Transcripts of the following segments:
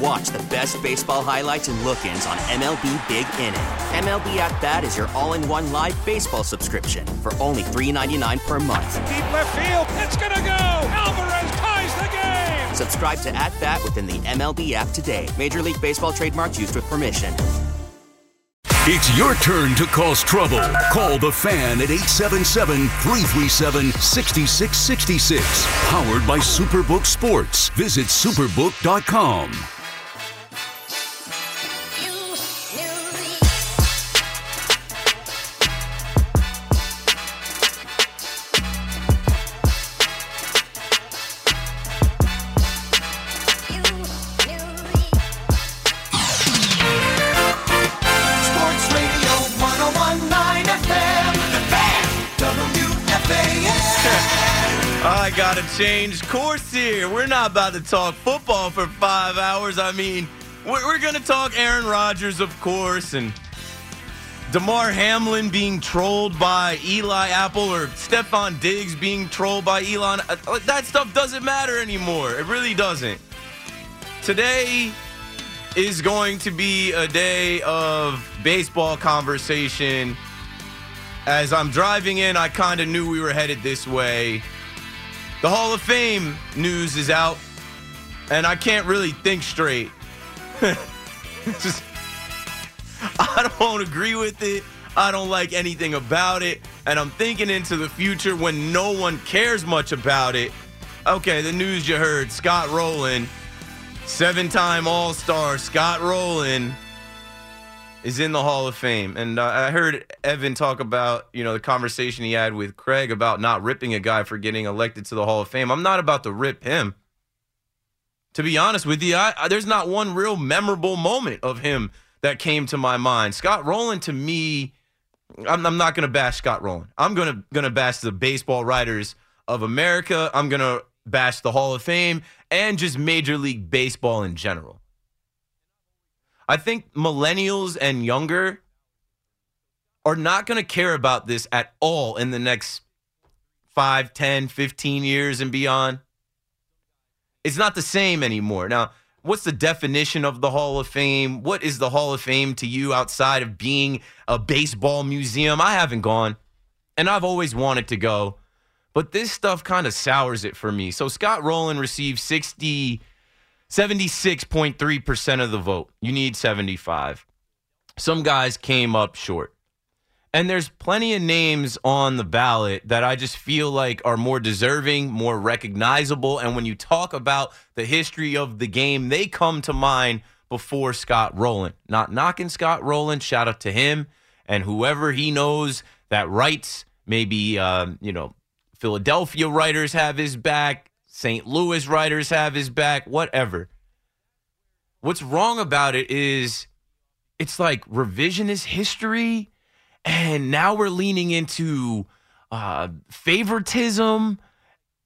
And watch the best baseball highlights and look-ins on MLB Big Inning. MLB At Bat is your all-in-one live baseball subscription for only $3.99 per month. Deep left field, it's gonna go. Alvarez ties the game. Subscribe to At Bat within the MLB app today. Major League Baseball trademarks used with permission. It's your turn to cause trouble. Call the fan at 877 337 6666. Powered by Superbook Sports. Visit superbook.com. I gotta change course here. We're not about to talk football for five hours. I mean, we're, we're gonna talk Aaron Rodgers, of course, and Damar Hamlin being trolled by Eli Apple or Stefon Diggs being trolled by Elon. Uh, That stuff doesn't matter anymore. It really doesn't. Today is going to be a day of baseball conversation. As I'm driving in, I kind of knew we were headed this way. The Hall of Fame news is out, and I can't really think straight. Just, I don't agree with it. I don't like anything about it. And I'm thinking into the future when no one cares much about it. Okay, the news you heard Scott Rolen, seven time All Star Scott Rolen, is in the Hall of Fame. And uh, I heard Evan talk about, you know, the conversation he had with Craig about not ripping a guy for getting elected to the Hall of Fame. I'm not about to rip him. To be honest with you, I, I, there's not one real memorable moment of him that came to my mind. Scott Rolen, to me, I'm, I'm not going to bash Scott Rolen. I'm going to going to bash the baseball writers of America. I'm going to bash the Hall of Fame and just Major League Baseball in general. I think millennials and younger are not going to care about this at all in the next 5, 10, 15 years and beyond. It's not the same anymore. Now, what's the definition of the Hall of Fame? What is the Hall of Fame to you outside of being a baseball museum? I haven't gone, and I've always wanted to go, but this stuff kind of sours it for me. So Scott Rolen received 60, 76.3% of the vote. You need 75. Some guys came up short. And there's plenty of names on the ballot that I just feel like are more deserving, more recognizable. And when you talk about the history of the game, they come to mind before Scott Rolen. Not knocking Scott Rolen, shout out to him and whoever he knows that writes. Maybe, um, you know, Philadelphia writers have his back, St. Louis writers have his back, whatever. What's wrong about it is it's like revisionist history and now we're leaning into uh, favoritism.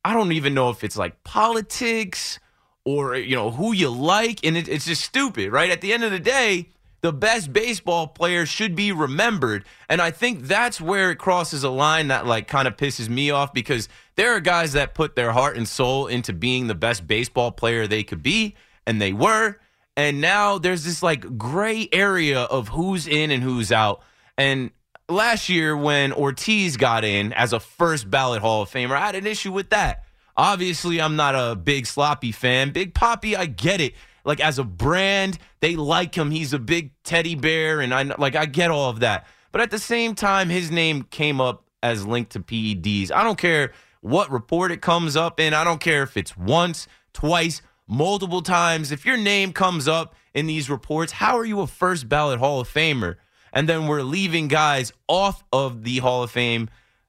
I don't even know if it's like politics or you know who you like, and it, it's just stupid, right? At the end of the day, the best baseball player should be remembered, and I think that's where it crosses a line that like kind of pisses me off because there are guys that put their heart and soul into being the best baseball player they could be, and they were, and now there's this like gray area of who's in and who's out, and last year when Ortiz got in as a first ballot Hall of Famer, I had an issue with that. Obviously, I'm not a big sloppy fan. Big Papi, I get it. Like as a brand, they like him. He's a big teddy bear, and I like I get all of that. But at the same time, his name came up as linked to PEDs. I don't care what report it comes up in. I don't care if it's once, twice, multiple times. If your name comes up in these reports, how are you a first ballot Hall of Famer? and then we're leaving guys off of the Hall of Fame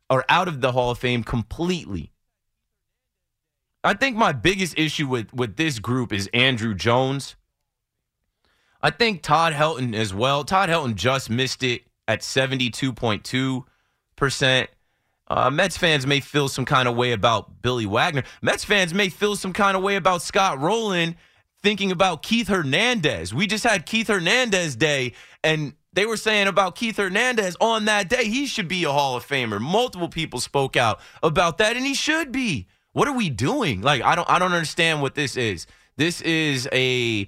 or out of the Hall of Fame completely. I think my biggest issue with with this group is Andruw Jones. I think Todd Helton as well. Todd Helton just missed it at 72.2%. Uh, Mets fans may feel some kind of way about Billy Wagner. Mets fans may feel some kind of way about Scott Rolen thinking about Keith Hernandez. We just had Keith Hernandez Day, and they were saying about Keith Hernandez on that day, he should be a Hall of Famer. Multiple people spoke out about that, and he should be. What are we doing? Like, I don't I don't understand what this is. This is a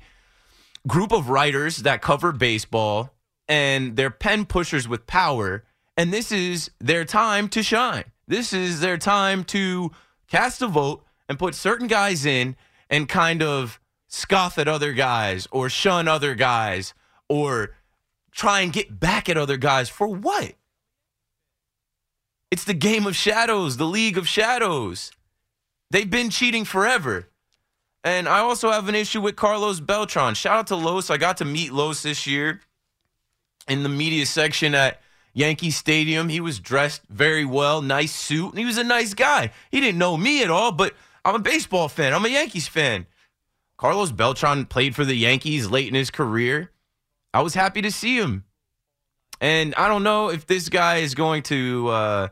group of writers that cover baseball and they're pen pushers with power and this is their time to shine. This is their time to cast a vote and put certain guys in and kind of scoff at other guys or shun other guys or try and get back at other guys for what? It's the game of shadows, the league of shadows. They've been cheating forever. And I also have an issue with Carlos Beltran. Shout out to Los. I got to meet Los this year in the media section at Yankee Stadium. He was dressed very well, nice suit, and he was a nice guy. He didn't know me at all, but I'm a baseball fan. I'm a Yankees fan. Carlos Beltran played for the Yankees late in his career. I was happy to see him. And I don't know if this guy is going to uh,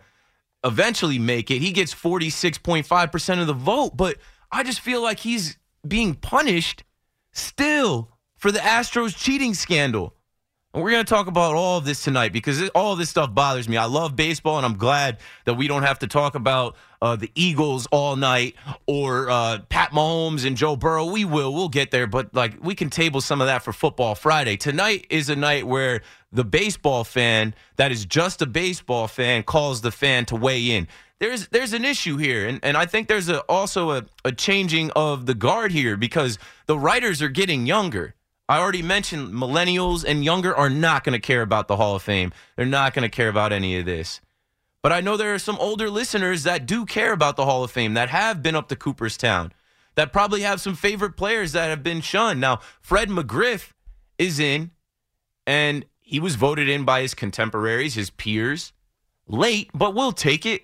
eventually make it. He gets 46.5% of the vote, but I just feel like he's being punished still for the Astros cheating scandal. And we're going to talk about all of this tonight because all this stuff bothers me. I love baseball, and I'm glad that we don't have to talk about uh, the Eagles all night or uh, Pat Mahomes and Joe Burrow. We will. We'll get there. But, like, we can table some of that for Football Friday. Tonight is a night where the baseball fan that is just a baseball fan calls the fan to weigh in. There's there's an issue here, and, and I think there's a, also a, a changing of the guard here because the writers are getting younger. I already mentioned millennials and younger are not going to care about the Hall of Fame. They're not going to care about any of this. But I know there are some older listeners that do care about the Hall of Fame that have been up to Cooperstown, that probably have some favorite players that have been shunned. Now, Fred McGriff is in, and he was voted in by his contemporaries, his peers, late, but we'll take it.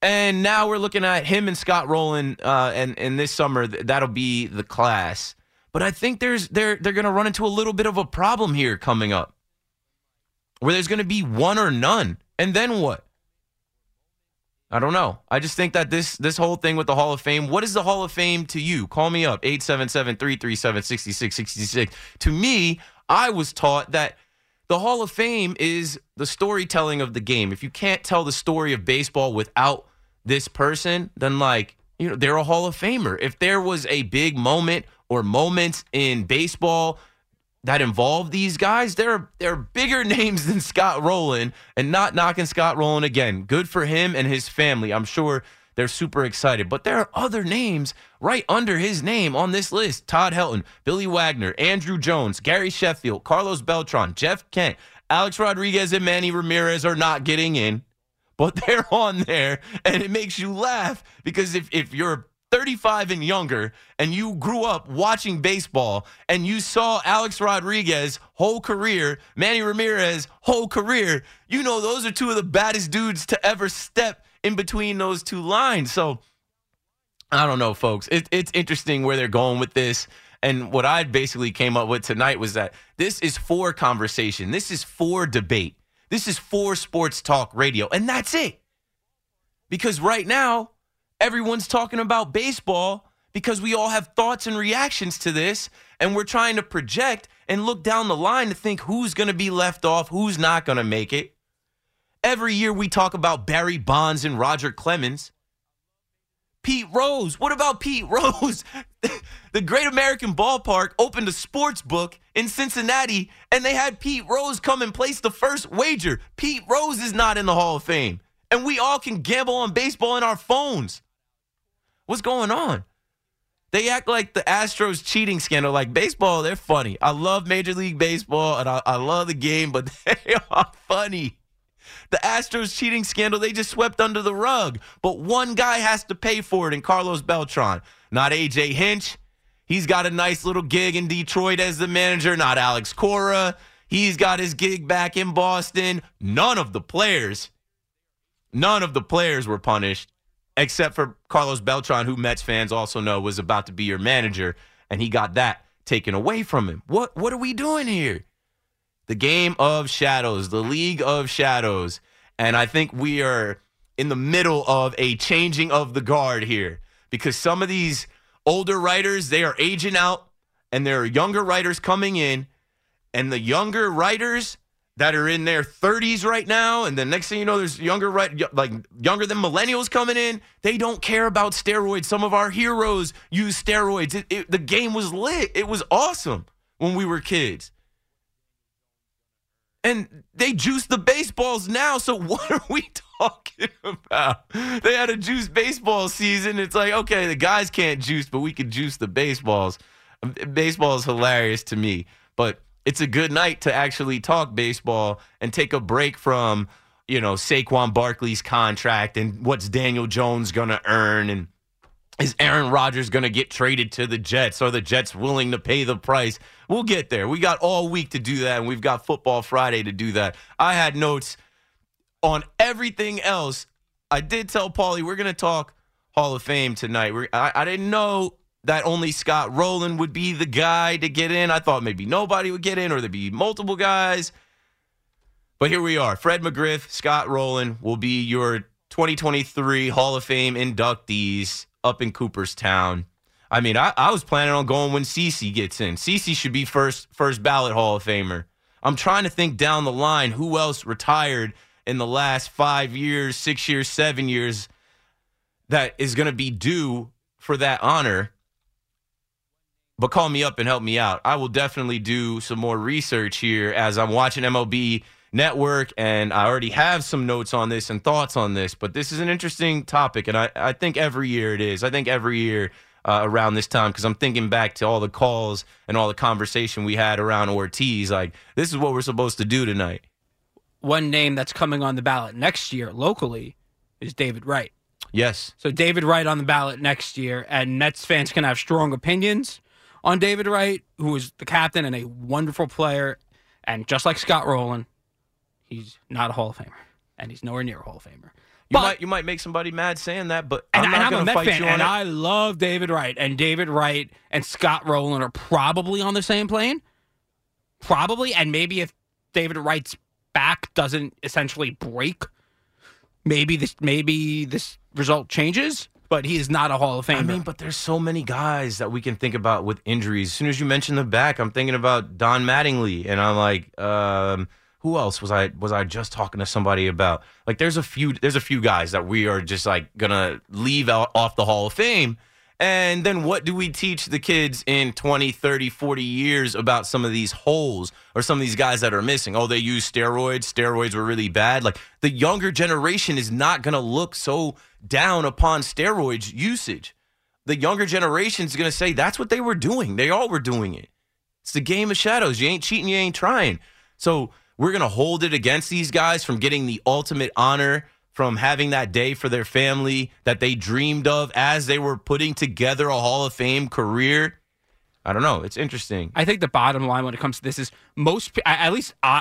And now we're looking at him and Scott Rolen, uh, and and this summer that'll be the class. But I think there's they're they're going to run into a little bit of a problem here coming up, where there's going to be one or none, and then what? I don't know. I just think that this this whole thing with the Hall of Fame, what is the Hall of Fame to you? Call me up 877-337-6666. To me, I was taught that the Hall of Fame is the storytelling of the game. If you can't tell the story of baseball without this person, then like, you know, they're a Hall of Famer. If there was a big moment or moments in baseball that involve these guys, they're they're bigger names than Scott Rolen, and not knocking Scott Rolen again. Good for him and his family. I'm sure they're super excited. But there are other names right under his name on this list: Todd Helton, Billy Wagner, Andruw Jones, Gary Sheffield, Carlos Beltran, Jeff Kent, Alex Rodriguez, and Manny Ramirez are not getting in. But they're on there, and it makes you laugh because if, if you're 35 and younger and you grew up watching baseball and you saw Alex Rodriguez whole career, Manny Ramirez whole career, you know those are two of the baddest dudes to ever step in between those two lines. So I don't know, folks. It, it's interesting where they're going with this. And what I basically came up with tonight was that this is for conversation. This is for debate. This is for sports talk radio. And that's it. Because right now, everyone's talking about baseball because we all have thoughts and reactions to this and we're trying to project and look down the line to think who's going to be left off, who's not going to make it. Every year we talk about Barry Bonds and Roger Clemens. Pete Rose. What about Pete Rose? the Great American Ballpark opened a sports book in Cincinnati and they had Pete Rose come and place the first wager. Pete Rose is not in the Hall of Fame. And we all can gamble on baseball in our phones. What's going on? They act like the Astros cheating scandal, like baseball, they're funny. I love Major League Baseball and I, I love the game, but they are funny. The Astros cheating scandal, they just swept under the rug. But one guy has to pay for it in Carlos Beltran, not AJ Hinch. He's got a nice little gig in Detroit as the manager, not Alex Cora. He's got his gig back in Boston. None of the players, none of the players were punished, except for Carlos Beltran, who Mets fans also know was about to be your manager, and he got that taken away from him. What what are we doing here? The game of shadows, the league of shadows. And I think we are in the middle of a changing of the guard here because some of these older writers, they are aging out and there are younger writers coming in and the younger writers that are in their 30s right now and the next thing you know there's younger right like younger than millennials coming in. They don't care about steroids. Some of our heroes use steroids. It, it, the game was lit. It was awesome when we were kids. And they juice the baseballs now so what are we talking about? They had a juice baseball season. It's like okay the guys can't juice but we can juice the baseballs. Um, baseball is hilarious to me. But it's a good night to actually talk baseball and take a break from, you know, Saquon Barkley's contract and what's Daniel Jones going to earn and is Aaron Rodgers going to get traded to the Jets? Are the Jets willing to pay the price? We'll get there. We got all week to do that, and we've got Football Friday to do that. I had notes on everything else. I did tell Paulie we're going to talk Hall of Fame tonight. I, I didn't know that only Scott Rolen would be the guy to get in. I thought maybe nobody would get in or there'd be multiple guys. But here we are. Fred McGriff, Scott Rolen will be your 2023 Hall of Fame inductees up in Cooperstown. I mean, I, I was planning on going when CC gets in. CC should be first first ballot Hall of Famer. I'm trying to think down the line who else retired in the last five years, six years, seven years that is going to be due for that honor but call me up and help me out. I will definitely do some more research here as I'm watching MLB Network, and I already have some notes on this and thoughts on this. But this is an interesting topic, and I, I think every year it is. I think every year uh, around this time, because I'm thinking back to all the calls and all the conversation we had around Ortiz. Like, this is what we're supposed to do tonight. One name that's coming on the ballot next year locally is David Wright. Yes. So David Wright on the ballot next year, and Nets fans can have strong opinions on David Wright, who is the captain and a wonderful player. And just like Scott Rolen, he's not a Hall of Famer, and he's nowhere near a Hall of Famer. You but, might you might make somebody mad saying that, but I'm and, not going to fight fan, you on and it. I love David Wright, and David Wright and Scott Rolen are probably on the same plane, probably. And maybe if David Wright's back doesn't essentially break, maybe this maybe this result changes but he is not a Hall of Famer. I mean, but there's so many guys that we can think about with injuries. As soon as you mention the back, I'm thinking about Don Mattingly, and I'm like, um, who else was I was I just talking to somebody about? Like, there's a few there's a few guys that we are just like gonna leave out off the Hall of Fame. And then what do we teach the kids in 20, 30, 40 years about some of these holes or some of these guys that are missing? Oh, they use steroids. Steroids were really bad. Like the younger generation is not going to look so down upon steroids usage. The younger generation is going to say that's what they were doing. They all were doing it. It's the game of shadows. You ain't cheating, you ain't trying. So we're going to hold it against these guys from getting the ultimate honor from having that day for their family that they dreamed of as they were putting together a Hall of Fame career. I don't know. It's interesting. I think the bottom line when it comes to this is most, at least uh,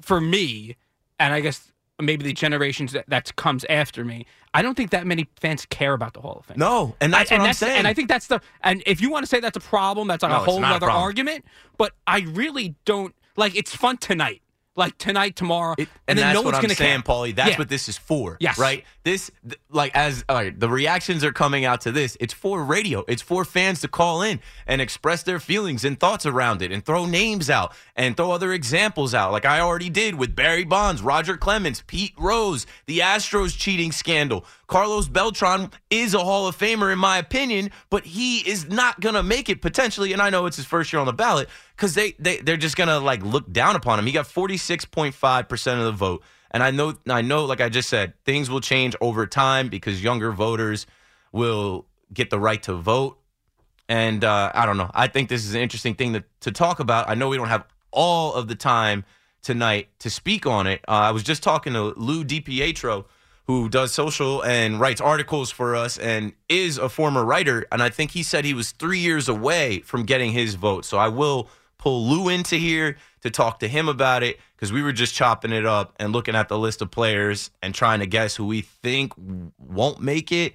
for me, and I guess maybe the generations that, that comes after me, I don't think that many fans care about the Hall of Fame. No, and that's I, what and I'm saying. And I think that's the and if you want to say that's a problem, that's like no, a whole other a argument. But I really don't like. It's fun tonight like tonight, tomorrow, it, and, and, then that's no what one's I'm going to saying, care. Paulie. That's yeah. what this is for. Yes, right. This, th- like, as all right, the reactions are coming out to this. It's for radio. It's for fans to call in and express their feelings and thoughts around it, and throw names out and throw other examples out, like I already did with Barry Bonds, Roger Clemens, Pete Rose, the Astros cheating scandal. Carlos Beltran is a Hall of Famer, in my opinion, but he is not going to make it potentially. And I know it's his first year on the ballot because they, they, they're just going to like look down upon him. He got 46.5% of the vote. And I know, I know, like I just said, things will change over time because younger voters will get the right to vote. And uh, I don't know. I think this is an interesting thing to, to talk about. I know we don't have all of the time tonight to speak on it. Uh, I was just talking to Lou DiPietro who does social and writes articles for us and is a former writer. And I think he said he was three years away from getting his vote. So I will pull Lou into here to talk to him about it because we were just chopping it up and looking at the list of players and trying to guess who we think won't make it.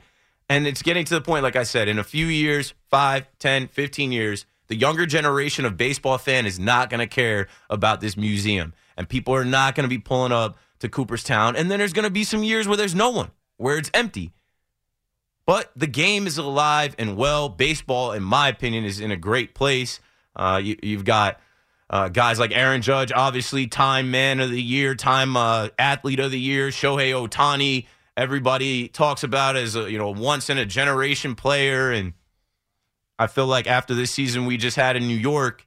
And it's getting to the point, like I said, in a few years, 5, 10, 15 years, the younger generation of baseball fan is not going to care about this museum. And people are not going to be pulling up to Cooperstown. And then there's going to be some years where there's no one, where it's empty. But the game is alive and well. Baseball, in my opinion, is in a great place. Uh, you, you've got uh, guys like Aaron Judge, obviously, Time Man of the Year, Time uh, Athlete of the Year, Shohei Ohtani. Everybody talks about as a you know once in a generation player, and I feel like after this season we just had in New York,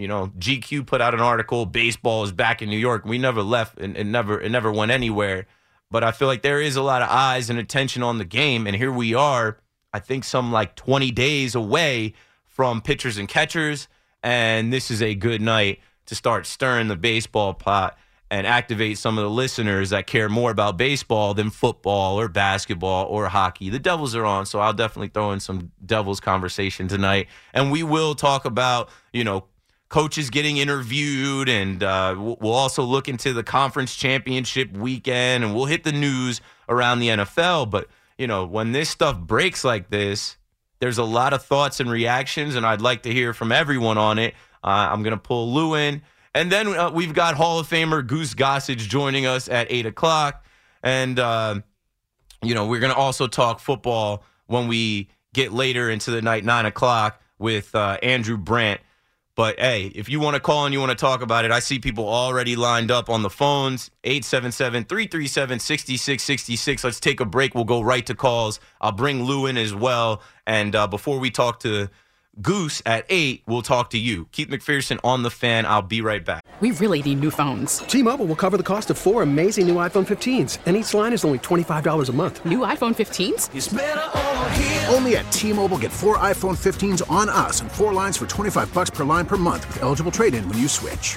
you know, GQ put out an article, baseball is back in New York. We never left and it never it never went anywhere. But I feel like there is a lot of eyes and attention on the game, and here we are. I think some like 20 days away from pitchers and catchers and this is a good night to start stirring the baseball pot and activate some of the listeners that care more about baseball than football or basketball or hockey. The Devils are on, so I'll definitely throw in some Devils conversation tonight. And we will talk about, you know, coaches getting interviewed, and uh, we'll also look into the conference championship weekend, and we'll hit the news around the NFL. But, you know, when this stuff breaks like this, there's a lot of thoughts and reactions, and I'd like to hear from everyone on it. Uh, I'm to pull Lou in. And then uh, we've got Hall of Famer Goose Gossage joining us at 8 o'clock. And, uh, you know, we're to also talk football when we get later into the night, 9 o'clock, with uh, Andrew Brandt. But hey, if you want to call and you want to talk about it, I see people already lined up on the phones 877 337 6666. Let's take a break. We'll go right to calls. I'll bring Lou in as well. And uh, before we talk to Goose at 8, we'll talk to you. Keith McPherson on the fan. I'll be right back. We really need new phones. T Mobile will cover the cost of four amazing new iPhone 15s, and each line is only $25 a month. New iPhone 15s? Only at T Mobile get four iPhone 15s on us and four lines for 25 bucks per line per month with eligible trade in when you switch.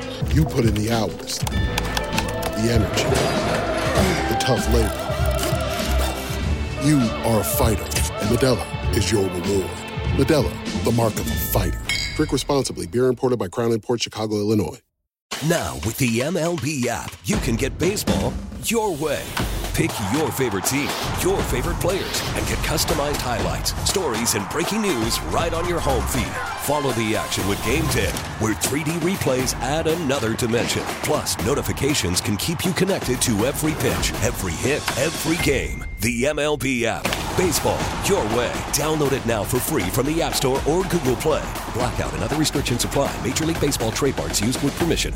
You put in the hours, the energy, the tough labor. You are a fighter, and Modelo is your reward. Modelo, the mark of a fighter. Drink responsibly. Beer imported by Crown Port Chicago, Illinois. Now, with the MLB app, you can get baseball your way. Pick your favorite team, your favorite players, and get customized highlights, stories, and breaking news right on your home feed. Follow the action with Game 10, where 3D replays add another dimension. Plus, notifications can keep you connected to every pitch, every hit, every game. The MLB app. Baseball, your way. Download it now for free from the App Store or Google Play. Blackout and other restrictions apply. Major League Baseball trademarks used with permission.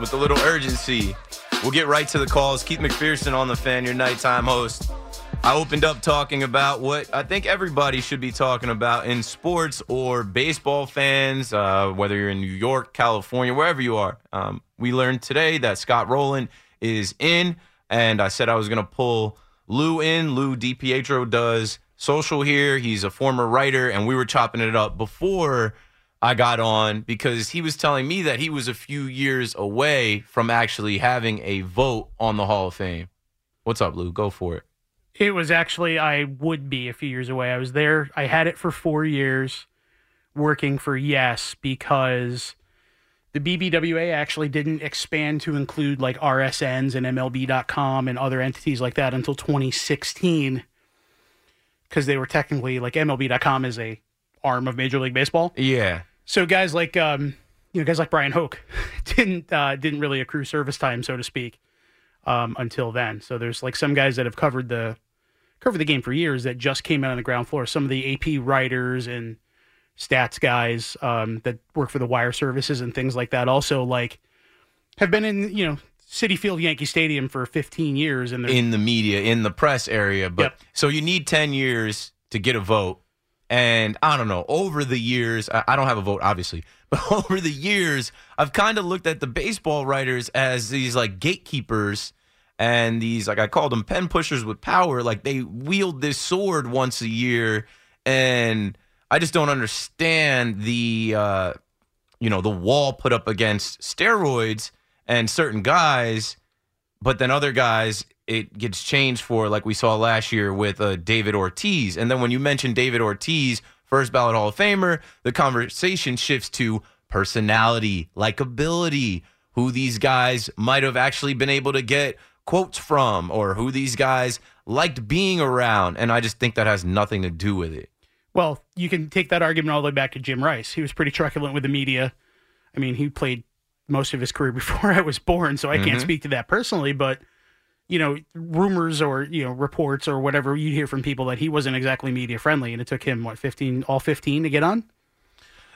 with a little urgency. We'll get right to the calls. Keith McPherson on the fan, your nighttime host. I opened up talking about what I think everybody should be talking about in sports or baseball fans, uh, whether you're in New York, California, wherever you are. Um, we learned today that Scott Rolen is in, and I said I was going to pull Lou in. Lou DiPietro does social here. He's a former writer, and we were chopping it up before I got on because he was telling me that he was a few years away from actually having a vote on the Hall of Fame. What's up, Lou? Go for it. It was actually, I would be a few years away. I was there, I had it for four years working for Yes because the BBWA actually didn't expand to include like RSNs and MLB.com and other entities like that until 2016 because they were technically like MLB.com is a arm of Major League Baseball. Yeah. So guys like um, you know, guys like Bryan Hoch didn't uh, didn't really accrue service time, so to speak, um, until then. So there's like some guys that have covered the covered the game for years that just came out on the ground floor. Some of the AP writers and stats guys um, that work for the wire services and things like that also like have been in you know Citi Field Yankee Stadium for 15 years and in the media, in the press area. But so you need 10 years to get a vote. And I don't know, over the years, I don't have a vote, obviously, but over the years, I've kind of looked at the baseball writers as these like gatekeepers and these, like I called them pen pushers with power. Like they wield this sword once a year. And I just don't understand the, uh, you know, the wall put up against steroids and certain guys but then other guys it gets changed for like we saw last year with uh, David Ortiz. And then when you mention David Ortiz, first ballot Hall of Famer, the conversation shifts to personality, likability, who these guys might have actually been able to get quotes from, or who these guys liked being around. And I just think that has nothing to do with it. Well, you can take that argument all the way back to Jim Rice. He was pretty truculent with the media. I mean, he played most of his career before I was born, so I can't Mhm. speak to that personally, but you know, rumors or, you know, reports or whatever you'd hear from people that he wasn't exactly media friendly and it took him what 15 all 15 to get on.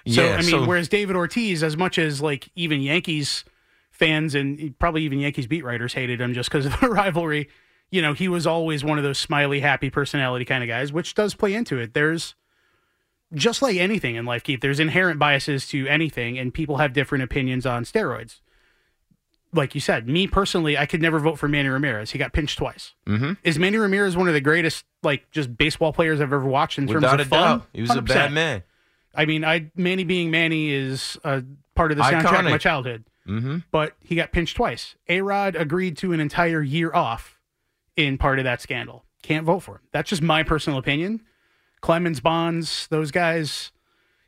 So Yeah, I mean, so- whereas David Ortiz as much as like even Yankees fans and probably even Yankees beat writers hated him just because of the rivalry, you know, he was always one of those smiley happy personality kind of guys, which does play into it. There's just like anything in life, Keith, there's inherent biases to anything, and people have different opinions on steroids. Like you said, me personally, I could never vote for Manny Ramirez. He got pinched twice. Mm-hmm. Is Manny Ramirez one of the greatest, like, just baseball players I've ever watched in terms of a fun? doubt. He was a 100%. bad man. I mean, I Manny being Manny is a part of the soundtrack of my childhood. Mm-hmm. But he got pinched twice. A Rod agreed to an entire year off in part of that scandal. Can't vote for him. That's just my personal opinion. Clemens Bonds, those guys,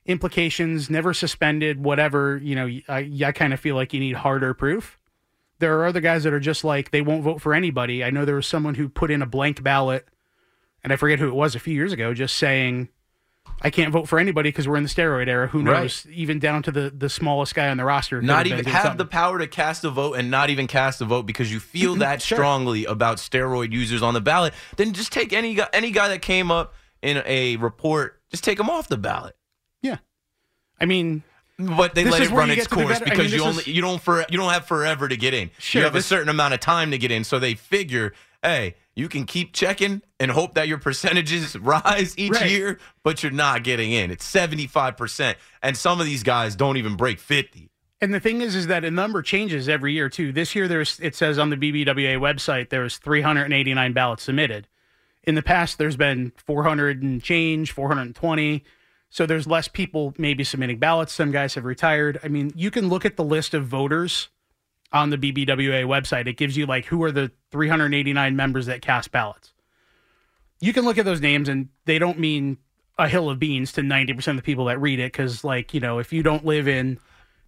implications, never suspended, whatever. You know, I, I kind of feel like you need harder proof. There are other guys that are just like they won't vote for anybody. I know there was someone who put in a blank ballot, and I forget who it was a few years ago, just saying, "I can't vote for anybody because we're in the steroid era." Who Right. knows? Even down to the the smallest guy on the roster, Not even have something. the power to cast a vote and not even cast a vote because you feel that Sure. strongly about steroid users on the ballot, then just take any guy, any guy that came up in a report, just take him off the ballot. Yeah, I mean, but they this let it run its get to the course better- I because mean, you only is- you don't for you don't have forever to get in. Sure, you have this- a certain amount of time to get in, so they figure, hey, you can keep checking and hope that your percentages rise each Right. year, but you're not getting in. It's seventy five percent, and some of these guys don't even break fifty. And the thing is, is that a number changes every year too. This year, there's it says on the BBWA website there was 389 ballots submitted. In the past, there's been 400 and change, 420. So there's less people maybe submitting ballots. Some guys have retired. I mean, you can look at the list of voters on the BBWA website. It gives you like who are the 389 members that cast ballots. You can look at those names, and they don't mean a hill of beans to 90% of the people that read it. Because, like, you know, if you don't live in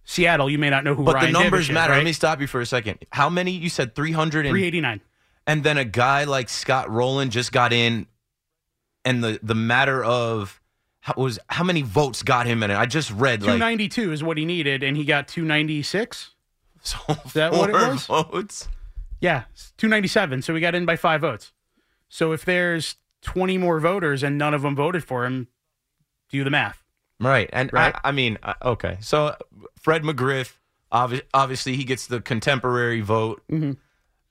Seattle, you may not know who But Ryan the numbers Divish is, matter. right? Let me stop you for a second. How many? You said 300 and 389. And then a guy like Scott Rolen just got in, and the the matter of how was how many votes got him in it. I just read like 292 is what he needed, and he got 296. So is that what it was? votes. Yeah, 297. So we got in by five votes. So if there's 20 more voters and none of them voted for him, do the math. Right. And Right. I, I mean, uh, okay. So Fred McGriff, obvi- obviously, he gets the contemporary vote Mhm.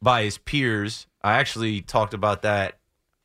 by his peers. I actually talked about that,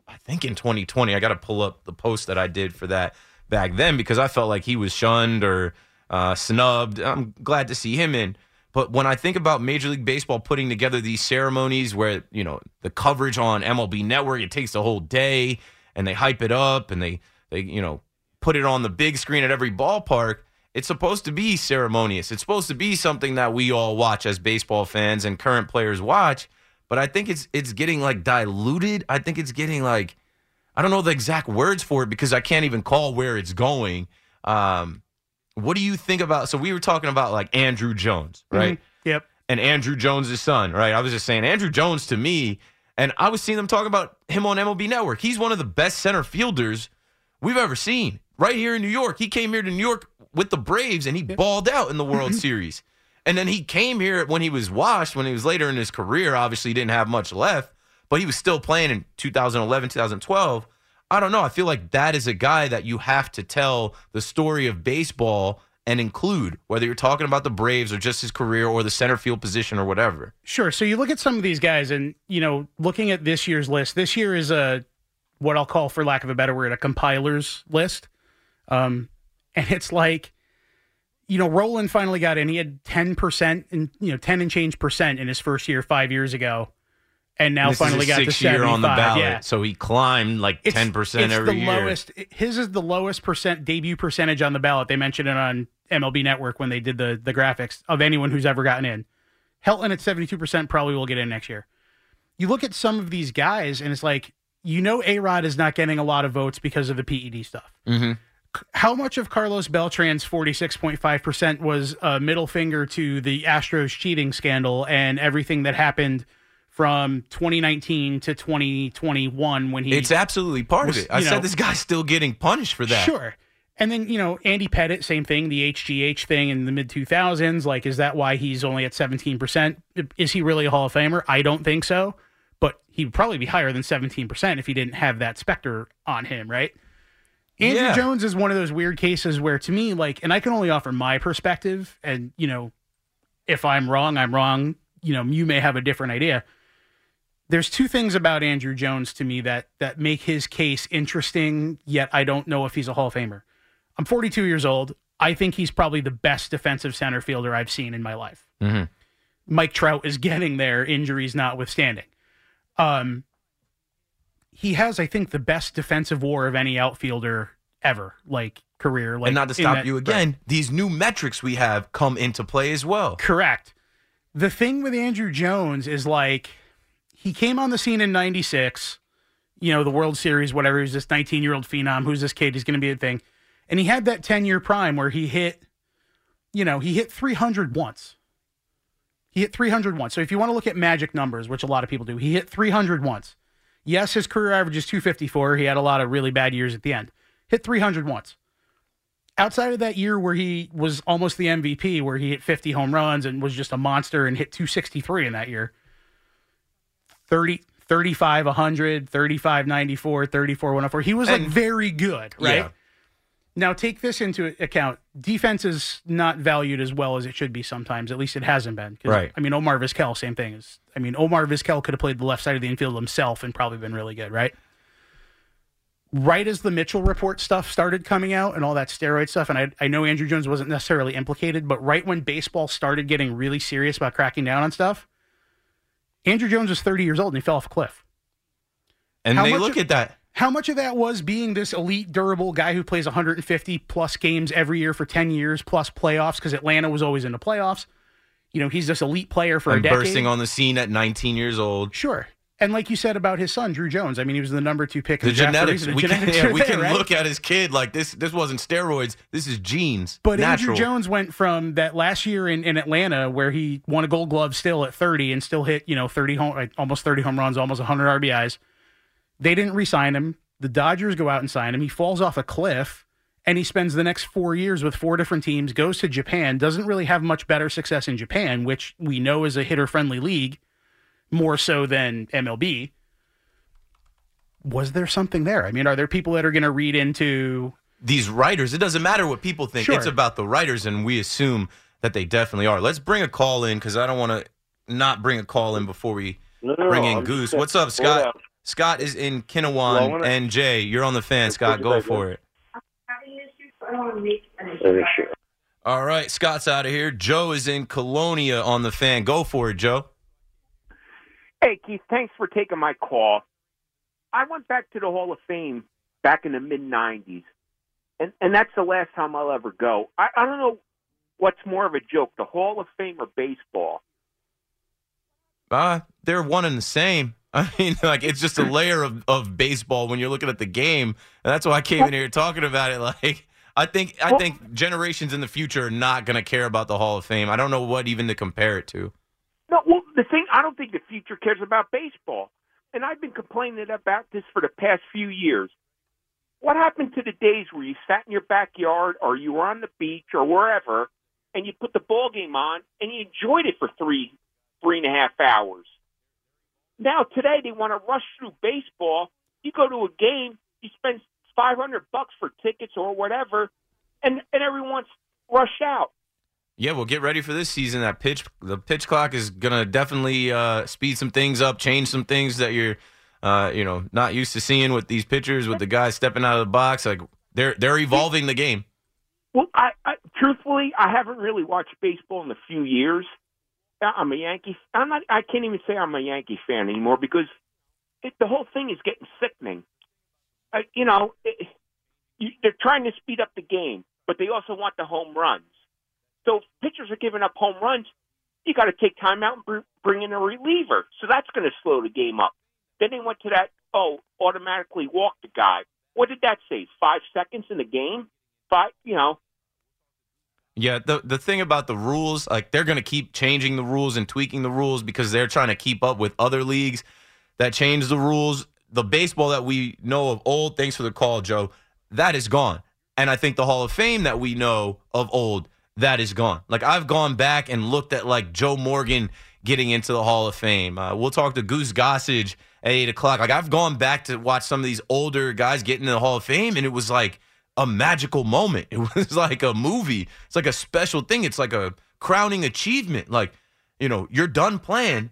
I think in 2020. I got to pull up the post that I did for that back then because I felt like he was shunned or uh, snubbed. I'm glad to see him in. But when I think about Major League Baseball putting together these ceremonies where, you know, the coverage on MLB Network, it takes a whole day and they hype it up and they, they you know, put it on the big screen at every ballpark. It's supposed to be ceremonious. It's supposed to be something that we all watch as baseball fans and current players watch. But I think it's it's getting like diluted. I think it's getting like I don't know the exact words for it because I can't even call where it's going. Um, what do you think about? So we were talking about like Andruw Jones, right? Mhm. Yep. And Andruw Jones' son, right? I was just saying Andruw Jones to me, and I was seeing them talk about him on MLB Network. He's one of the best center fielders we've ever seen right here in New York. He came here to New York with the Braves and he balled out in the World Series. And then he came here when he was washed, when he was later in his career. Obviously, he didn't have much left, but he was still playing in 2011, 2012. I don't know. I feel like that is a guy that you have to tell the story of baseball and include, whether you're talking about the Braves or just his career or the center field position or whatever. Sure. So you look at some of these guys, and you know, looking at this year's list, this year is a what I'll call, for lack of a better word, a compiler's list. Um, and it's like, you know, Rolen finally got in. He had ten percent, and you know, ten and change percent in his first year five years ago, and now This finally got to year on the 75. ballot, Yeah. so he climbed like ten percent it's every the year. Lowest, his is the lowest percent debut percentage on the ballot. They mentioned it on MLB Network when they did the the graphics of anyone who's ever gotten in. Helton at seventy two percent probably will get in next year. You look at some of these guys, and it's like you know, A Rod is not getting a lot of votes because of the PED stuff. Mm-hmm. How much of Carlos Beltran's forty six point five percent was a middle finger to the Astros cheating scandal and everything that happened? From 2019 to 2021, when he It's absolutely part was, of it. I you know, said this guy's still getting punished for that. Sure. And then, you know, Andy Pettitte, same thing, the HGH thing in the mid 2000s. Like, is that why he's only at 17%? Is he really a Hall of Famer? I don't think so. But he would probably be higher than 17% if he didn't have that specter on him, right? Andrew Yeah. Jones is one of those weird cases where, to me, like, and I can only offer my perspective. And, you know, if I'm wrong, I'm wrong. You know, you may have a different idea there's two things about Andruw Jones to me that that make his case interesting, yet I don't know if he's a Hall of Famer. I'm 42 years old. I think he's probably the best defensive center fielder I've seen in my life. Mm-hmm. Mike Trout is getting there, injuries notwithstanding. Um, he has, I think, the best defensive WAR of any outfielder ever, like career. Like and not to stop that- you again, these new metrics we have come into play as well. Correct. The thing with Andruw Jones is like he came on the scene in 96, you know, the World Series, whatever. He's this 19 year old phenom. Who's this kid? He's going to be a thing. And he had that 10 year prime where he hit, you know, he hit 300 once. He hit 300 once. So if you want to look at magic numbers, which a lot of people do, he hit 300 once. Yes, his career average is 254. He had a lot of really bad years at the end. Hit 300 once outside of that year where he was almost the MVP, where he hit 50 home runs and was just a monster and hit 263 in that year, 30, 35, 100, 35, 94, 34, 104. He was like And- very good, right? Yeah. Now take this into account. Defense is not valued as well as it should be sometimes. At least it hasn't been. Right. I mean, Omar Vizquel, same thing. Is I mean, Omar Vizquel could have played the left side of the infield himself and probably been really good, right? Right as the Mitchell report stuff started coming out and all that steroid stuff, and I, I know Andruw Jones wasn't necessarily implicated, but right when baseball started getting really serious about cracking down on stuff, Andruw Jones was 30 years old and he fell off a cliff. And How they look of- at that. How much of that was being this elite, durable guy who plays 150 plus games every year for 10 years plus playoffs because Atlanta was always in the playoffs? You know, he's this elite player for and a decade. bursting on the scene at 19 years old. Sure. And like you said about his son, Drew Jones, I mean, he was the number two pick. in The draft genetics. The we can, yeah, we there, can right? look at his kid like this. This wasn't steroids. This is genes. But natural. Andruw Jones went from that last year in, in Atlanta where he won a gold glove still at 30 and still hit, you know, 30 home, like, almost 30 home runs, almost 100 RBIs. They didn't re-sign him. The Dodgers go out and sign him. He falls off a cliff and he spends the next four years with four different teams, goes to Japan, doesn't really have much better success in Japan, which we know is a hitter-friendly league, more so than MLB. Was there something there? I mean, are there people that are going to read into these writers, it doesn't matter what people think. Sure. It's about the writers, and we assume that they definitely are. Let's bring a call in because I don't want to not bring a call in before we No, no, bring no, in I'm Goose. What's up, Scott? up. Scott is in Well, Kinawan, wanna- and Jay, you're on the fan. Scott, go for it. All right, Scott's out of here. Joe is in Colonia on the fan. Go for it, Joe. Hey, Keith, thanks for taking my call. I went back to the Hall of Fame back in the mid 90s, and, and that's the last time I'll ever go. I, I don't know what's more of a joke, the Hall of Fame or baseball. Uh, they're one and the same. I mean, like it's just a layer of, of baseball when you're looking at the game, and that's why I came in here talking about it. Like, I think I think generations in the future are not going to care about the Hall of Fame. I don't know what even to compare it to. No, well, the thing, I don't think the future cares about baseball. And I've been complaining about this for the past few years. what happened to the days where you sat in your backyard or you were on the beach or wherever and you put the ball game on and you enjoyed it for three, three and a half hours? Now today they want to rush through baseball. You go to a game, you spend five hundred bucks for tickets or whatever, and and everyone's rushed out. Yeah, well, get ready for this season. That pitch, the pitch clock is gonna definitely uh, speed some things up, change some things that you're, uh, you know, not used to seeing with these pitchers, with the guys stepping out of the box. Like they're they're evolving the game. Well, I, I truthfully, I haven't really watched baseball in a few years. I'm a Yankee. I'm not. I can't even say I'm a Yankee fan anymore because it, the whole thing is getting sickening. Uh, you know, it, you, they're trying to speed up the game, but they also want the home runs. So if pitchers are giving up home runs, you got to take time out and bring in a reliever. So that's going to slow the game up. Then they went to that, oh, automatically walk the guy. What did that say? Five seconds in the game? Five, you know. Yeah, the the thing about the rules, like they're going to keep changing the rules and tweaking the rules because they're trying to keep up with other leagues that change the rules. The baseball that we know of old, thanks for the call, Joe, that is gone. And I think the Hall of Fame that we know of old, that is gone. Like I've gone back and looked at like Joe Morgan getting into the Hall of Fame. Uh, we'll talk to Goose Gossage at eight o'clock. Like I've gone back to watch some of these older guys get into the Hall of Fame, and it was like a magical moment. It was like a movie. It's like a special thing. It's like a crowning achievement. Like, you know, you're done playing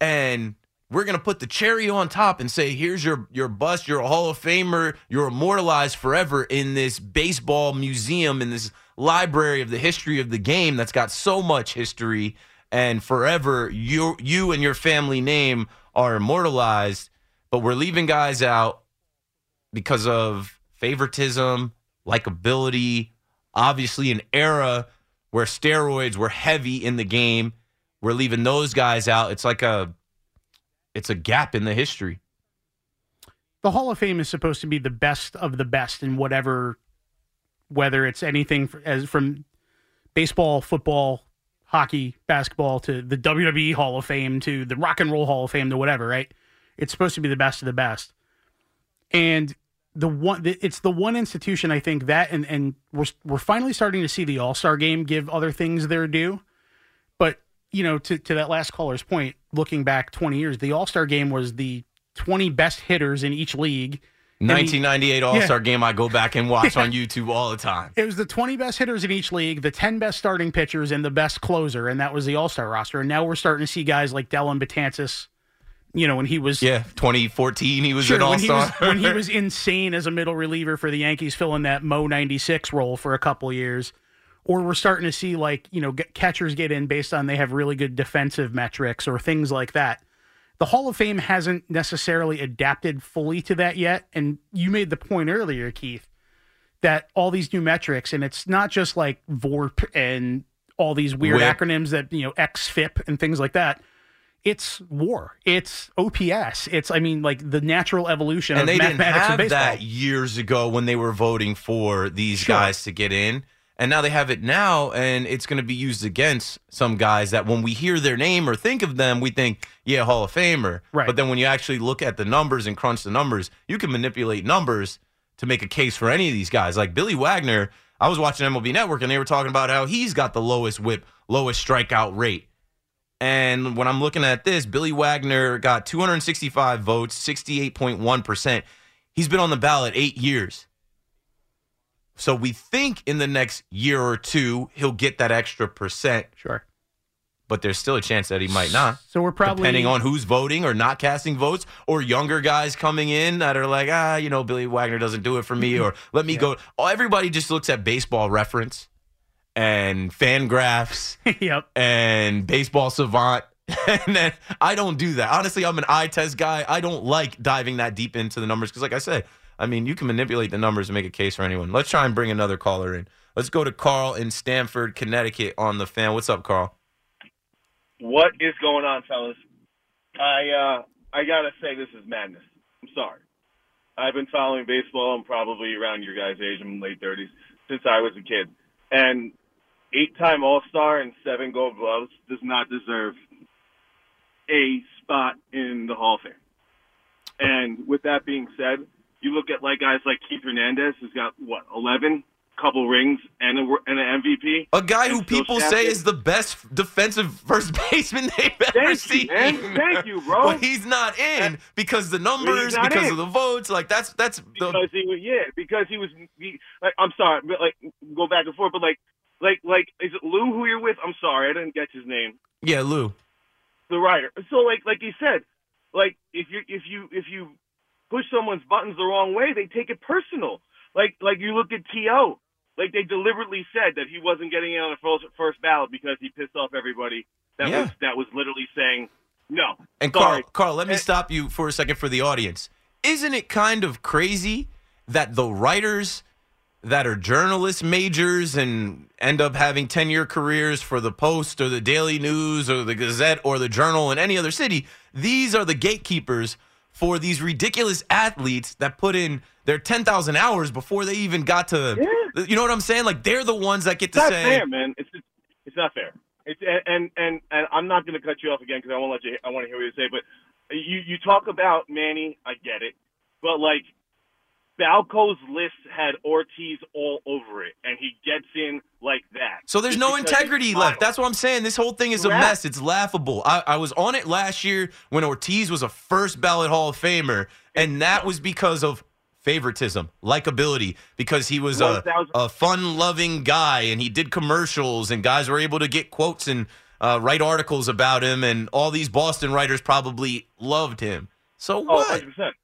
and we're gonna put the cherry on top and say, here's your your bust, you're a Hall of Famer, you're immortalized forever in this baseball museum, in this library of the history of the game that's got so much history, and forever you you and your family name are immortalized. But we're leaving guys out because of favoritism, likability, obviously an era where steroids were heavy in the game. We're leaving those guys out. It's like a it's a gap in the history. The Hall of Fame is supposed to be the best of the best in whatever whether it's anything for, as from baseball, football, hockey, basketball to the WWE Hall of Fame to the Rock and Roll Hall of Fame to whatever, right? It's supposed to be the best of the best. And the one it's the one institution I think that and and we're we're finally starting to see the All-Star game give other things their due. But, you know, to to that last caller's point, looking back 20 years, the All-Star game was the 20 best hitters in each league. And the- 1998 All Star Yeah. game I go back and watch Yeah. on YouTube all the time. It was the 20 best hitters in each league, the 10 best starting pitchers, and the best closer, and that was the All Star roster. And now we're starting to see guys like Dellin Betances. You know, when he was Yeah, 2014 he was Sure, an All-Star when he was insane as a middle reliever for the Yankees, filling that Mo ninety six role for a couple years, or we're starting to see like you know get, catchers get in based on they have really good defensive metrics or things like that. The Hall of Fame hasn't necessarily adapted fully to that yet, and you made the point earlier, Keith, that all these new metrics, and it's not just like VORP and all these weird Whip. acronyms that you know XFIP and things like that. It's WAR. It's OPS. It's I mean like the natural evolution and of they didn't mathematics of have baseball. that years ago when they were voting for these Sure. guys to get in. And now they have it now, and it's going to be used against some guys that when we hear their name or think of them, we think, yeah, Hall of Famer. Right. But then when you actually look at the numbers and crunch the numbers, you can manipulate numbers to make a case for any of these guys. Like Billy Wagner, I was watching MLB Network, and they were talking about how he's got the lowest whip, lowest strikeout rate. And when I'm looking at this, Billy Wagner got 265 votes, 68.1%. He's been on the ballot eight years. So we think in the next year or two, he'll get that extra percent. Sure. But there's still a chance that he might not. So we're probably Depending on who's voting or not casting votes, or younger guys coming in that are like, ah, you know, Billy Wagner doesn't do it for me, or let me go. Oh, everybody just looks at baseball reference and FanGraphs yep. and baseball savant. and then I don't do that. Honestly, I'm an eye test guy. I don't like diving that deep into the numbers because, like I said, I mean, you can manipulate the numbers and make a case for anyone. Let's try and bring another caller in. Let's go to Carl in Stamford, Connecticut on the fan. What's up, Carl? What is going on, fellas? I uh, I gotta say this is madness. I'm sorry. I've been following baseball. I'm probably around your guys' age. I'm late thirties since I was a kid, and eight-time All-Star and seven Gold Gloves does not deserve a spot in the Hall of Fame. And with that being said, You look at like guys like Keith Hernandez, who's got what eleven couple rings and a, and an MVP. A guy who people say is the best defensive first baseman they've ever Thank you, seen. man. Thank you, bro. But he's not in because the numbers, because in. of the votes. Like that's that's the because he was yeah because he was he, like I'm sorry but like go back and forth but like like like is it Lou who you're with I'm sorry I didn't get his name yeah, Lou. the writer so like like he said like if you if you if you push someone's buttons the wrong way they take it personal like like you look at To like they deliberately said that he wasn't getting in on the first first ballot because he pissed off everybody that Yeah. was that was literally saying no And sorry Carl, Carl, let me eh. stop you for a second for the audience. Isn't it kind of crazy that the writers that are journalist majors and end up having 10 year careers for the Post or the Daily News or the Gazette or the Journal in any other city, these are the gatekeepers for these ridiculous athletes that put in their 10,000 hours before they even got to, you know what I'm saying? Like they're the ones that get to say It's not say, fair, man. It's it's, it's not fair. It's and and and I'm not going to cut you off again because I won't let you. I want to hear what you say. But you you talk about Manny. I get it, but like Balco's list had Ortiz all over it, and he gets in like that. So there's Just no integrity left. That's what I'm saying. This whole thing is a mess. It's laughable. I, I was on it last year when Ortiz was a first ballot Hall of Famer, and that was because of favoritism, likability, because he was a, a fun loving guy and he did commercials, and guys were able to get quotes and uh, write articles about him, and all these Boston writers probably loved him. So Oh, what? 100 percent.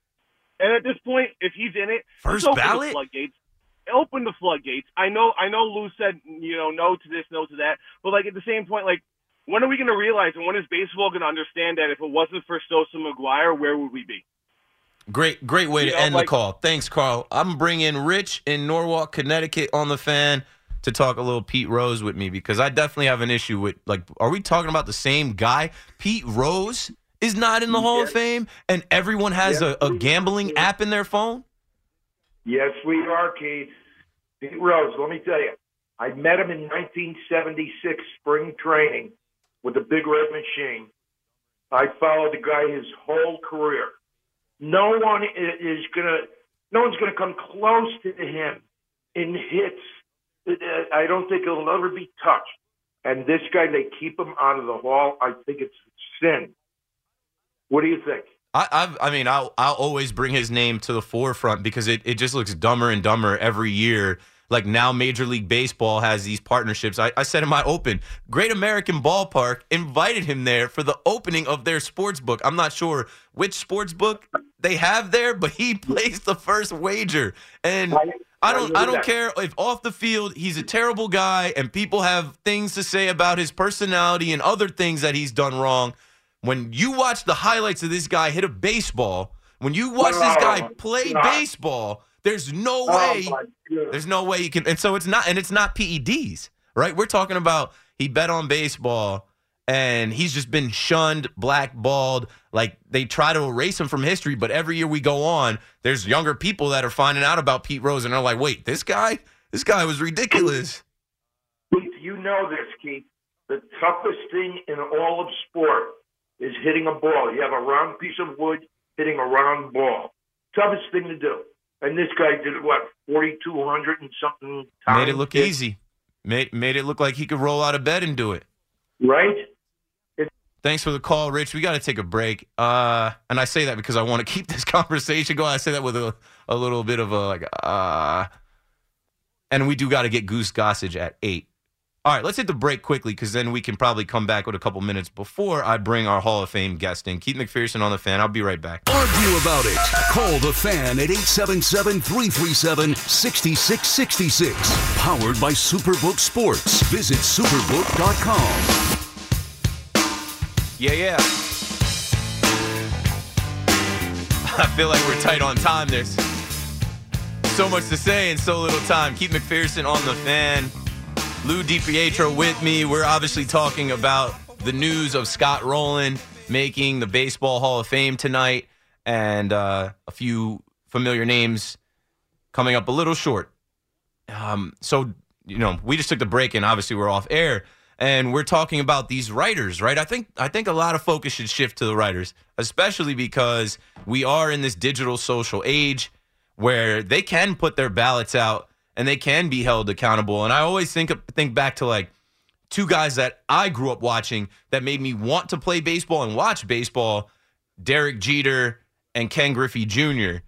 And at this point, if he's in it, First open ballot? the floodgates. Open the floodgates. I know. I know. Lou said, you know, no to this, no to that. But like at the same point, like when are we going to realize, and when is baseball going to understand that if it wasn't for Sosa McGwire, where would we be? Great, great way You to know, end like- the call. Thanks, Carl. I'm bringing Rich in Norwalk, Connecticut on the fan to talk a little Pete Rose with me because I definitely have an issue with like, are we talking about the same guy? Pete Rose is not in the Hall of Fame, and everyone has a, a gambling app in their phone. Yes, we are, Keith. Pete Rose, let me tell you, I met him in 1976 spring training with the Big Red Machine. I followed the guy his whole career. No one is gonna, no one's gonna come close to him in hits. I don't think he'll ever be touched. And this guy, they keep him out of the hall. I think it's sin. What do you think? I, I've, I mean, I'll, I'll always bring his name to the forefront because it, it just looks dumber and dumber every year. Like now, Major League Baseball has these partnerships. I, I said in my open, Great American Ballpark invited him there for the opening of their sports book. I'm not sure which sports book they have there, but he placed the first wager. And I don't, I don't care if off the field he's a terrible guy and people have things to say about his personality and other things that he's done wrong. When you watch the highlights of this guy hit a baseball, when you watch this guy play baseball, there's no Oh, way, there's no way you can. And so it's not, and it's not PEDs, right? We're talking about he bet on baseball and he's just been shunned, blackballed. Like they try to erase him from history, but every year we go on, there's younger people that are finding out about Pete Rose and they're like, wait, this guy, this guy was ridiculous. Keith, you know this, Keith. The toughest thing in all of sport is hitting a ball. You have a round piece of wood hitting a round ball. Toughest thing to do. And this guy did it, what, 4,200 and something times? Made it look easy. Made made it look like he could roll out of bed and do it. Right? Thanks for the call, Rich. We got to take a break. Uh, and I say that because I want to keep this conversation going. I say that with a, a little bit of a like, uh, and we do got to get Goose Gossage at eight. All right, let's hit the break quickly because then we can probably come back with a couple minutes before I bring our Hall of Fame guest in. Keith McPherson on the fan. I'll be right back. Argue about it. Call the fan at 877 337 6666. Powered by Superbook Sports. Visit superbook.com. Yeah, yeah. I feel like we're tight on time. There's so much to say in so little time. Keith McPherson on the fan. Lou DiPietro with me. We're obviously talking about the news of Scott Rolen making the Baseball Hall of Fame tonight and uh, a few familiar names coming up a little short. Um, so, you know, we just took the break and obviously we're off air and we're talking about these writers, right? I think I think a lot of focus should shift to the writers, especially because we are in this digital social age where they can put their ballots out and they can be held accountable. And I always think think back to like two guys that I grew up watching that made me want to play baseball and watch baseball, Derek Jeter and Ken Griffey Jr.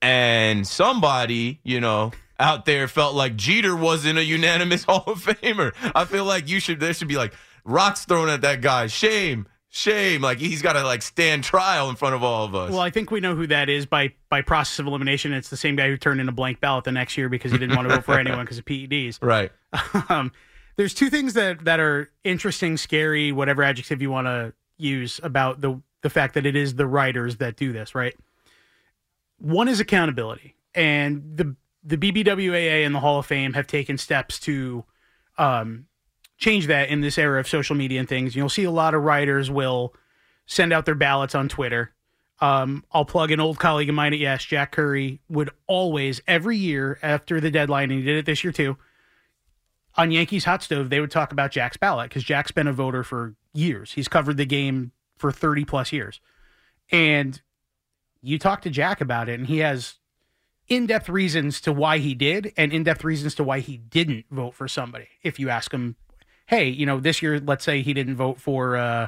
And somebody, you know, out there felt like Jeter wasn't a unanimous Hall of Famer. I feel like you should there should be like rocks thrown at that guy. Shame. Shame. Like he's got to like stand trial in front of all of us. Well, I think we know who that is by by process of elimination. It's the same guy who turned in a blank ballot the next year because he didn't want to vote for anyone because of PEDs. Right. Um, there's two things that that are interesting, scary, whatever adjective you want to use about the the fact that it is the writers that do this, right? One is accountability, and the the BBWAA and the Hall of Fame have taken steps to um, change that in this era of social media and things. You'll see a lot of writers will send out their ballots on Twitter. Um, I'll plug an old colleague of mine at Yes, Jack Curry, would always, every year after the deadline, and he did it this year too, on Yankees Hot Stove, they would talk about Jack's ballot because Jack's been a voter for years. He's covered the game for 30 plus years. And you talk to Jack about it, and he has in depth reasons to why he did and in depth reasons to why he didn't vote for somebody. If you ask him, hey, you know, this year, let's say he didn't vote for, uh,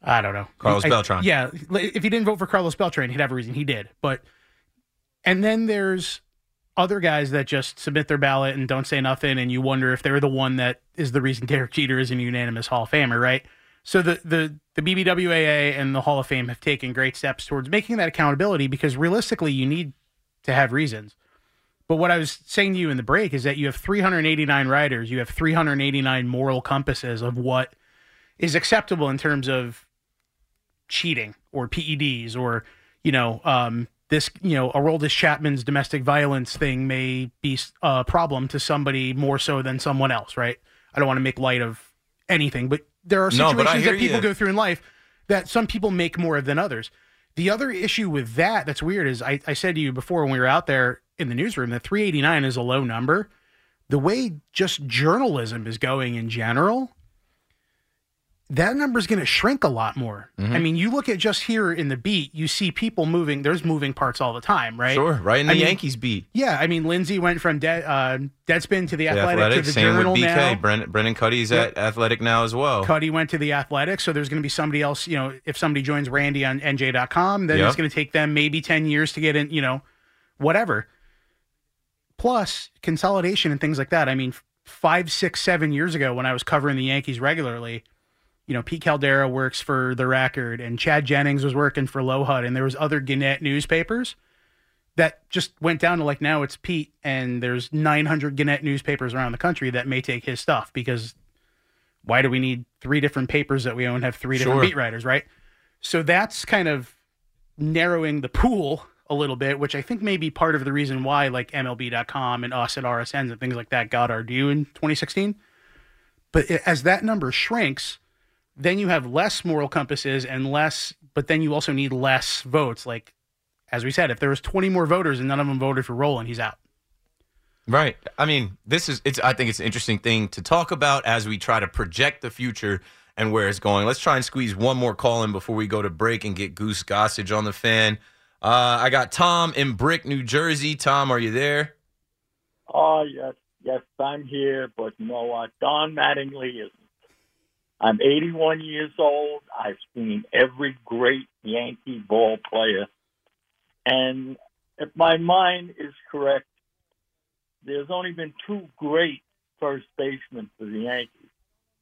I don't know, Carlos I- Beltran. Yeah, if he didn't vote for Carlos Beltran, he'd have a reason. He did, but and then there's other guys that just submit their ballot and don't say nothing, and you wonder if they're the one that is the reason Derek Jeter is a unanimous Hall of Famer, right? So the the the BBWAA and the Hall of Fame have taken great steps towards making that accountability because realistically, you need to have reasons. But what I was saying to you in the break is that you have 389 writers, you have 389 moral compasses of what is acceptable in terms of cheating or PEDs or you know um, this you know Aroldis Chapman's domestic violence thing may be a problem to somebody more so than someone else, right? I don't want to make light of anything, but there are No, situations hear that people you. go through in life that some people make more of than others. The other issue with that that's weird is I, I said to you before when we were out there in the newsroom that 389 is a low number. The way just journalism is going in general, that number is going to shrink a lot more. Mhm. I mean, you look at just here in the beat, you see people moving. There's moving parts all the time, right? Sure, right in the I mean, Yankees beat. Yeah, I mean, Lindsay went from dead, uh, Deadspin to the The Athletic, Athletic, to the same with Journal BK. now. Brendan, Brendan Kuty's Yep. at Athletic now as well. Cuddy went to the Athletic, so there's going to be somebody else. You know, if somebody joins Randy on NJ.com, then Yep. it's going to take them maybe ten years to get in. You know, whatever. Plus consolidation and things like that. I mean, five, six, seven years ago when I was covering the Yankees regularly, you know, Pete Caldera works for the Record, and Chad Jennings was working for LoHud, and there was other Gannett newspapers that just went down to like now it's Pete, and there's 900 Gannett newspapers around the country that may take his stuff because why do we need three different papers that we own have three different Sure. beat writers, right? So that's kind of narrowing the pool a little bit, which I think may be part of the reason why like MLB.com and us at RSNs and things like that got our due in 2016. But as that number shrinks, then you have less moral compasses and less, but then you also need less votes. Like, as we said, if there was 20 more voters and none of them voted for Rolen, he's out. Right. I mean, this is it's I think it's an interesting thing to talk about as we try to project the future and where it's going. Let's try and squeeze one more call in before we go to break and get Goose Gossage on the fan. Uh, I got Tom in Brick, New Jersey. Tom, are you there? Oh, yes, yes, I'm here, but what? Don Mattingly isn't. I'm 81 years old. I've seen every great Yankee ball player. And if my mind is correct, there's only been two great first basemen for the Yankees.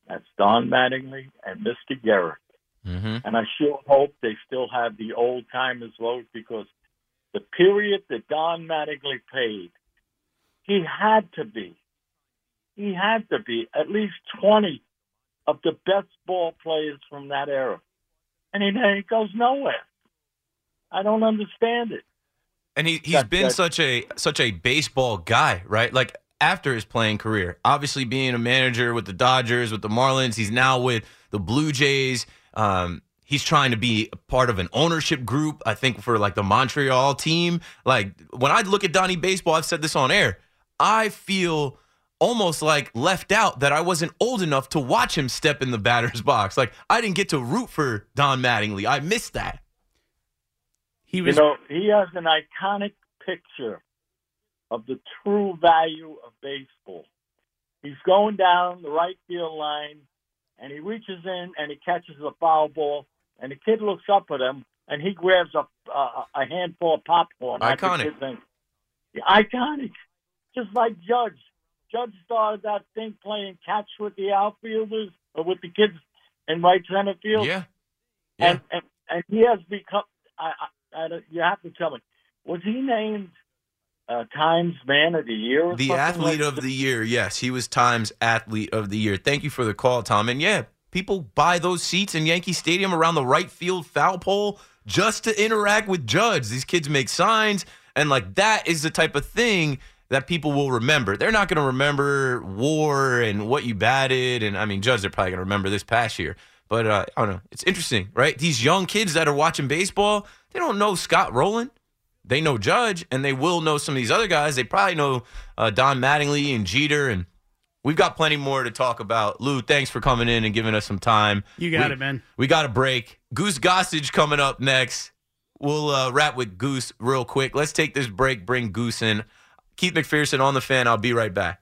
That's Don Mattingly and Mr. Gehrig. Mm-hmm. And I sure hope they still have the old timers vote because the period that Don Mattingly paid, he had to be, he had to be at least 20 of the best ball players from that era. And he, he goes nowhere. I don't understand it. And he he's That- been that- such a such a baseball guy, right? Like after his playing career, obviously being a manager with the Dodgers, with the Marlins, he's now with the Blue Jays. Um, he's trying to be a part of an ownership group. I think for like the Montreal team. Like when I look at Donnie baseball, I've said this on air. I feel almost like left out that I wasn't old enough to watch him step in the batter's box. Like I didn't get to root for Don Mattingly. I missed that. He was, You know, he has an iconic picture of the true value of baseball. He's going down the right field line, and he reaches in and he catches the foul ball, and the kid looks up at him, and he grabs a a, a handful of popcorn. Iconic. Yeah, iconic, just like Judge. Judge started that thing playing catch with the outfielders or with the kids in right center field. Yeah. And, and and he has become. I, I, I you have to tell me, was he named uh, Times Man of the Year? The athlete like of the year. Yes, he was Times athlete of the year. Thank you for the call, Tom. And yeah, people buy those seats in Yankee Stadium around the right field foul pole just to interact with Judge. These kids make signs, and like that is the type of thing that people will remember. They're not going to remember war and what you batted, and I mean, Judge, they're probably going to remember this past year. But uh, I don't know. It's interesting, right? These young kids that are watching baseball, they don't know Scott Rolen they know Judge and they will know some of these other guys. They probably know uh, Don Mattingly and Jeter, and we've got plenty more to talk about. Lou, thanks for coming in and giving us some time. You got We- it, man. We got a break. Goose Gossage coming up next. We'll uh, wrap with Goose real quick. Let's take this break, bring Goose in. Keith McPherson on the fan. I'll be right back.